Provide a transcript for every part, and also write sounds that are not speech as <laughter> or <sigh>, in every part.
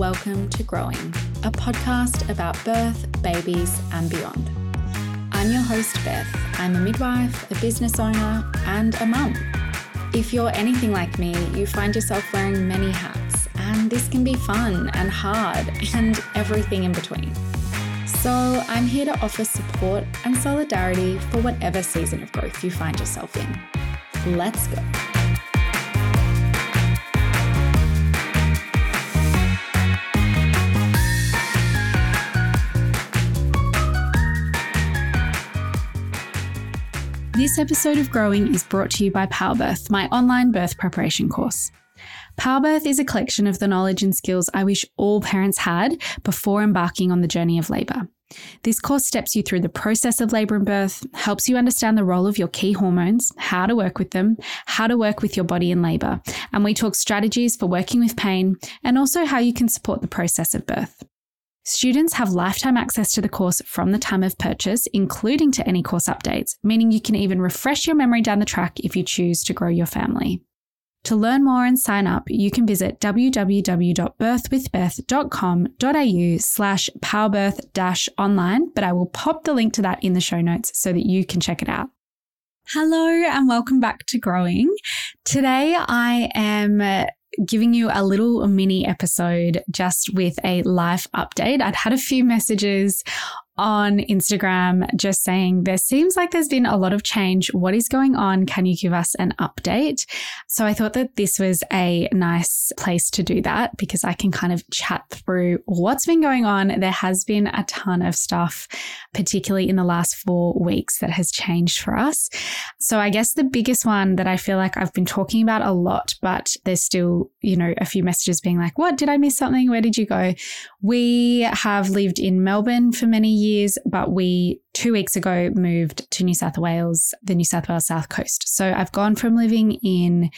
welcome to Growing, a podcast about birth, babies, and beyond. I'm your host, Beth. I'm a midwife, a business owner, and a mum. If you're anything like me, you find yourself wearing many hats, and this can be fun and hard <laughs> and everything in between. So, I'm here to offer support and solidarity for whatever season of growth you find yourself in. Let's go. This episode of Growing is brought to you by PowerBirth, my online birth preparation course. PowerBirth is a collection of the knowledge and skills I wish all parents had before embarking on the journey of labour. This course steps you through the process of labour and birth, helps you understand the role of your key hormones, how to work with them, how to work with your body in labour, and we talk strategies for working with pain and also how you can support the process of birth. Students have lifetime access to the course from the time of purchase, including to any course updates, meaning you can even refresh your memory down the track if you choose to grow your family. To learn more and sign up, you can visit www.birthwithbeth.com.au slash powerbirth dash online, but I will pop the link to that in the show notes so that you can check it out. Hello and welcome back to Growing. Today I am giving you a little mini episode just with a life update. I'd had a few messages on Instagram just saying, There seems like there's been a lot of change. What is going on? Can you give us an update? So I thought that this was a nice place to do that because I can kind of chat through what's been going on. There has been a ton of stuff, particularly in the last four weeks, that has changed for us. So I guess the biggest one that I feel like I've been talking about a lot, but there's still, you know, a few messages being like, What? Did I miss something? Where did you go? We have lived in Melbourne for many years, but we two weeks ago moved to New South Wales, the New South Wales South Coast. So I've gone from living in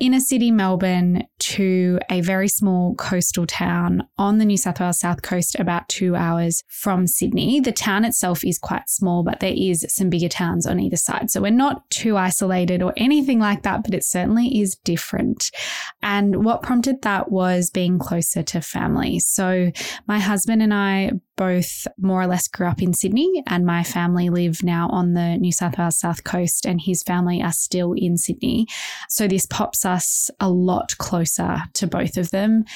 inner city Melbourne to a very small coastal town on the New South Wales south coast, about two hours from Sydney. The town itself is quite small, but there is some bigger towns on either side. So we're not too isolated or anything like that, but it certainly is different. And what prompted that was being closer to family. So my husband and I both more or less grew up in Sydney, and my family live now on the New South Wales south coast, and his family are still in Sydney. So this pops us a lot closer to both of them.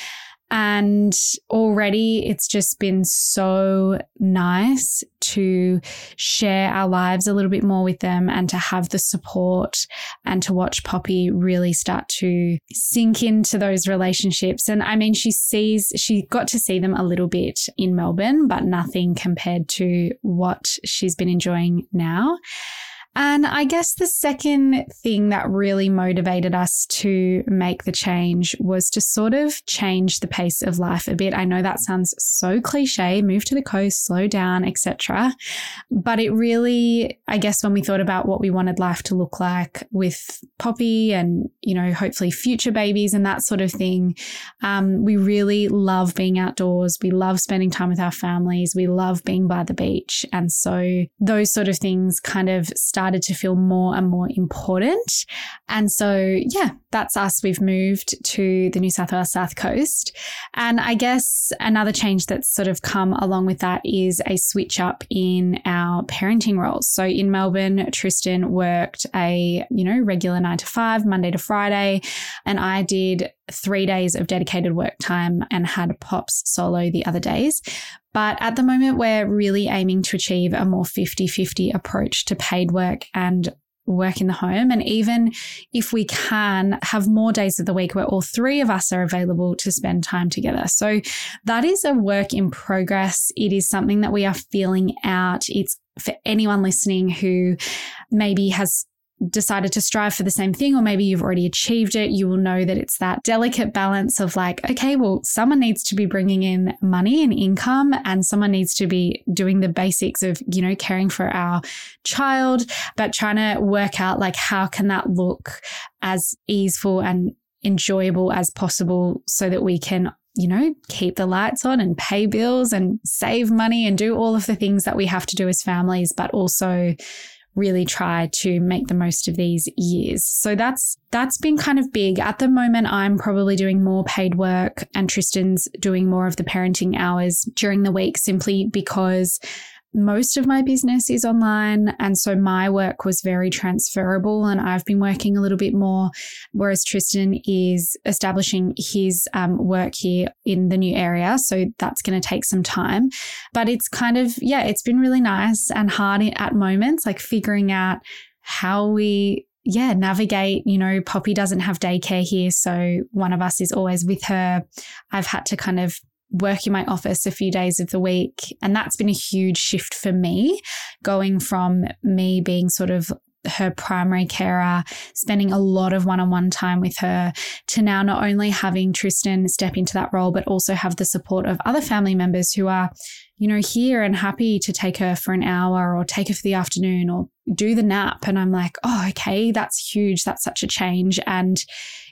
And already it's just been so nice to share our lives a little bit more with them and to have the support and to watch Poppy really start to sink into those relationships. And I mean, she sees, she got to see them a little bit in Melbourne, but nothing compared to what she's been enjoying now. And I guess the second thing that really motivated us to make the change was to sort of change the pace of life a bit. I know that sounds so cliche, move to the coast, slow down, etc. But it really, I guess when we thought about what we wanted life to look like with Poppy and, you know, hopefully future babies and that sort of thing, um, we really love being outdoors. We love spending time with our families. We love being by the beach. And so those sort of things kind of start started to feel more and more important. And so, yeah, that's us. We've moved to the New South Wales South Coast. And I guess another change that's sort of come along with that is a switch up in our parenting roles. So in Melbourne, Tristan worked a, you know, regular nine to five, Monday to Friday. And I did three days of dedicated work time and had pops solo the other days. But at the moment, we're really aiming to achieve a more 50 50 approach to paid work and work in the home. And even if we can have more days of the week where all three of us are available to spend time together. So that is a work in progress. It is something that we are feeling out. It's for anyone listening who maybe has decided to strive for the same thing, or maybe you've already achieved it, you will know that it's that delicate balance of like, okay, well, someone needs to be bringing in money and income, and someone needs to be doing the basics of, you know, caring for our child, but trying to work out like, how can that look as easeful and enjoyable as possible so that we can you know, keep the lights on and pay bills and save money and do all of the things that we have to do as families, but also really try to make the most of these years. So that's that's been kind of big. At the moment I'm probably doing more paid work and Tristan's doing more of the parenting hours during the week simply because most of my business is online. And so my work was very transferable and I've been working a little bit more, whereas Tristan is establishing his um, work here in the new area. So that's going to take some time. But it's kind of, yeah, it's been really nice and hard at moments, like figuring out how we yeah, navigate. You know, Poppy doesn't have daycare here. So one of us is always with her. I've had to kind of work in my office a few days of the week. And that's been a huge shift for me, going from me being sort of her primary carer, spending a lot of one on one time with her, to now not only having Tristan step into that role, but also have the support of other family members who are, you know, here and happy to take her for an hour or take her for the afternoon or do the nap. And I'm like, oh, okay, that's huge. That's such a change. And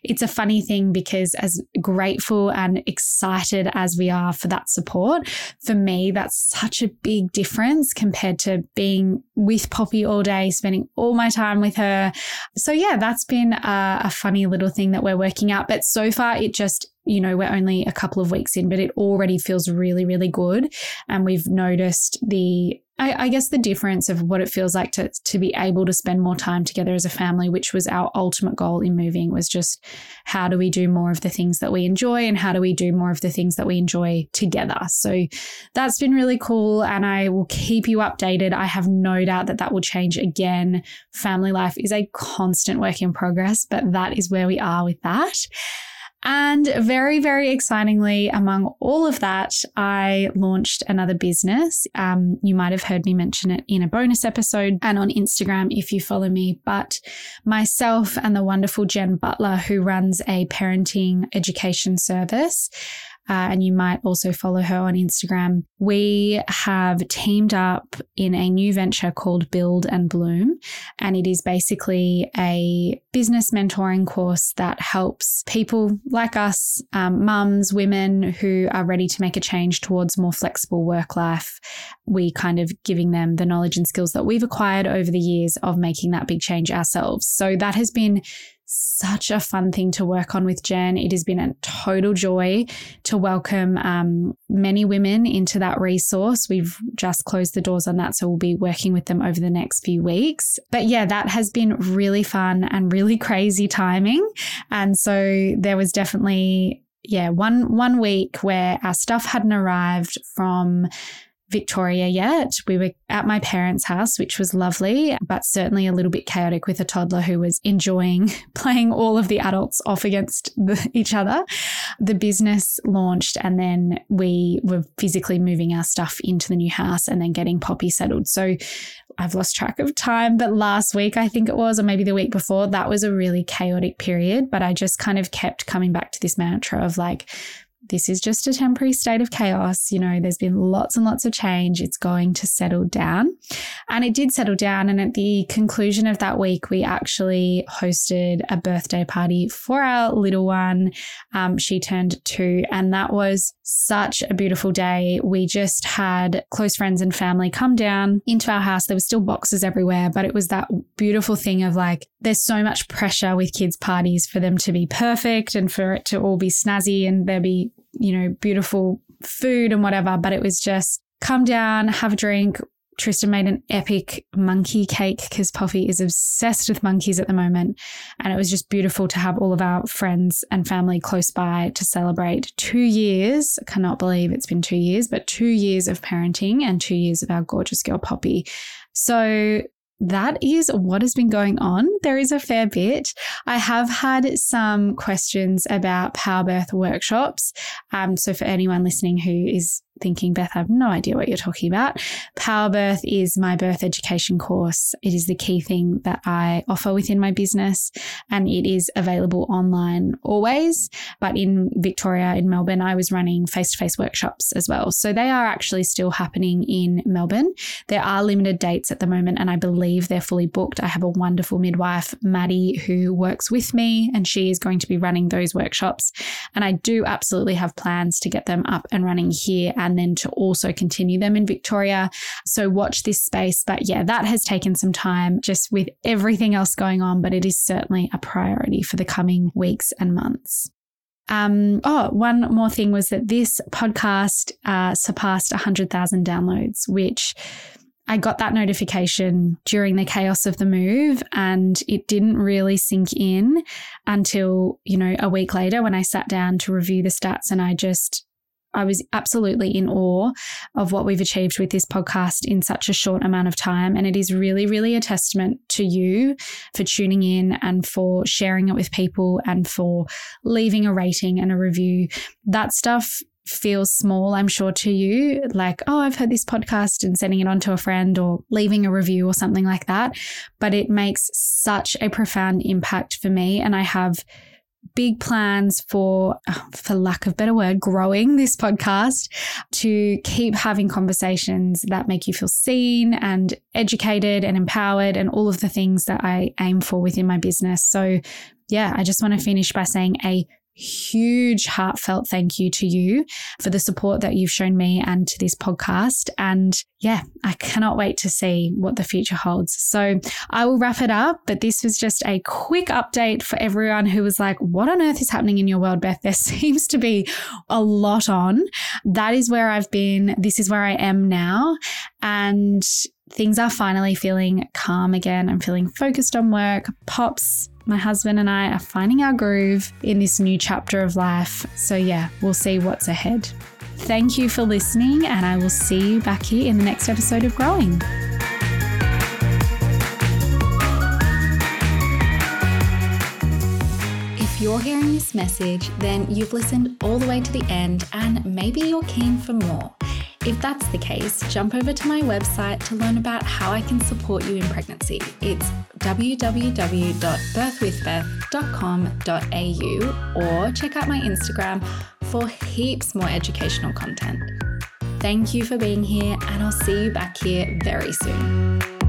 it's a funny thing because as grateful and excited as we are for that support, for me, that's such a big difference compared to being with Poppy all day, spending all my time with her. So yeah, that's been a, a funny little thing that we're working out. But so far it just you know, we're only a couple of weeks in, but it already feels really, really good. And we've noticed the I, I, guess the difference of what it feels like to to be able to spend more time together as a family, which was our ultimate goal in moving, was just how do we do more of the things that we enjoy and how do we do more of the things that we enjoy together. So that's been really cool, and I will keep you updated. I have no doubt that that will change again. Family life is a constant work in progress, but that is where we are with that. And very, very excitingly, among all of that, I launched another business. Um, you might have heard me mention it in a bonus episode and on Instagram if you follow me. But myself and the wonderful Jen Butler, who runs a parenting education service, uh, and you might also follow her on Instagram. We have teamed up in a new venture called Build and Bloom, and it is basically a business mentoring course that helps people like us, um, mums, women who are ready to make a change towards more flexible work life. We kind of giving them the knowledge and skills that we've acquired over the years of making that big change ourselves. So that has been such a fun thing to work on with Jen. It has been a total joy to welcome um, many women into that resource. We've just closed the doors on that, so we'll be working with them over the next few weeks. But yeah, that has been really fun and really <laughs> crazy timing. And so there was definitely yeah one one week where our stuff hadn't arrived from Victoria yet. We were at my parents' house, which was lovely, but certainly a little bit chaotic with a toddler who was enjoying <laughs> playing all of the adults off against the, each other. The business launched, and then we were physically moving our stuff into the new house and then getting Poppy settled. So I've lost track of time, but last week, I think it was, or maybe the week before, that was a really chaotic period. But I just kind of kept coming back to this mantra of like, this is just a temporary state of chaos. You know, there's been lots and lots of change. It's going to settle down. And it did settle down. And at the conclusion of that week, we actually hosted a birthday party for our little one. Um, she turned two, and that was such a beautiful day. We just had close friends and family come down into our house. There were still boxes everywhere, but it was that beautiful thing of like, there's so much pressure with kids' parties for them to be perfect and for it to all be snazzy and there be you know, beautiful food and whatever, but it was just come down, have a drink. Tristan made an epic monkey cake because Poppy is obsessed with monkeys at the moment. And it was just beautiful to have all of our friends and family close by to celebrate two years. I cannot believe it's been two years, but two years of parenting and two years of our gorgeous girl Poppy. So that is what has been going on. There is a fair bit. I have had some questions about PowerBirth workshops. Um, so for anyone listening who is thinking, Beth, I have no idea what you're talking about. PowerBirth is my birth education course. It is the key thing that I offer within my business, and it is available online always. But in Victoria, in Melbourne, I was running face to face workshops as well. So they are actually still happening in Melbourne. There are limited dates at the moment, and I believe they're fully booked. I have a wonderful midwife, Maddie, who works with me, and she is going to be running those workshops. And I do absolutely have plans to get them up and running here and and then to also continue them in Victoria. So watch this space. But yeah, that has taken some time just with everything else going on, but it is certainly a priority for the coming weeks and months. Um, oh, one more thing was that this podcast uh, surpassed 100,000 downloads, which I got that notification during the chaos of the move and it didn't really sink in until, you know, a week later when I sat down to review the stats and I just I was absolutely in awe of what we've achieved with this podcast in such a short amount of time. And it is really, really a testament to you for tuning in and for sharing it with people and for leaving a rating and a review. That stuff feels small, I'm sure, to you, like, oh, I've heard this podcast and sending it on to a friend or leaving a review or something like that. But it makes such a profound impact for me. And I have big plans for, for lack of better word, growing this podcast to keep having conversations that make you feel seen and educated and empowered and all of the things that I aim for within my business. So, yeah, I just want to finish by saying a huge heartfelt thank you to you for the support that you've shown me and to this podcast. And yeah, I cannot wait to see what the future holds. So I will wrap it up, but this was just a quick update for everyone who was like, what on earth is happening in your world, Beth? There <laughs> seems to be a lot on. That is where I've been. This is where I am now. And things are finally feeling calm again. I'm feeling focused on work. Pops my husband and I are finding our groove in this new chapter of life. So, yeah, we'll see what's ahead. Thank you for listening, and I will see you back here in the next episode of Growing. If you're hearing this message, then you've listened all the way to the end, and maybe you're keen for more. If that's the case, jump over to my website to learn about how I can support you in pregnancy. It's www.birthwithbeth.com.au or check out my Instagram for heaps more educational content. Thank you for being here, and I'll see you back here very soon.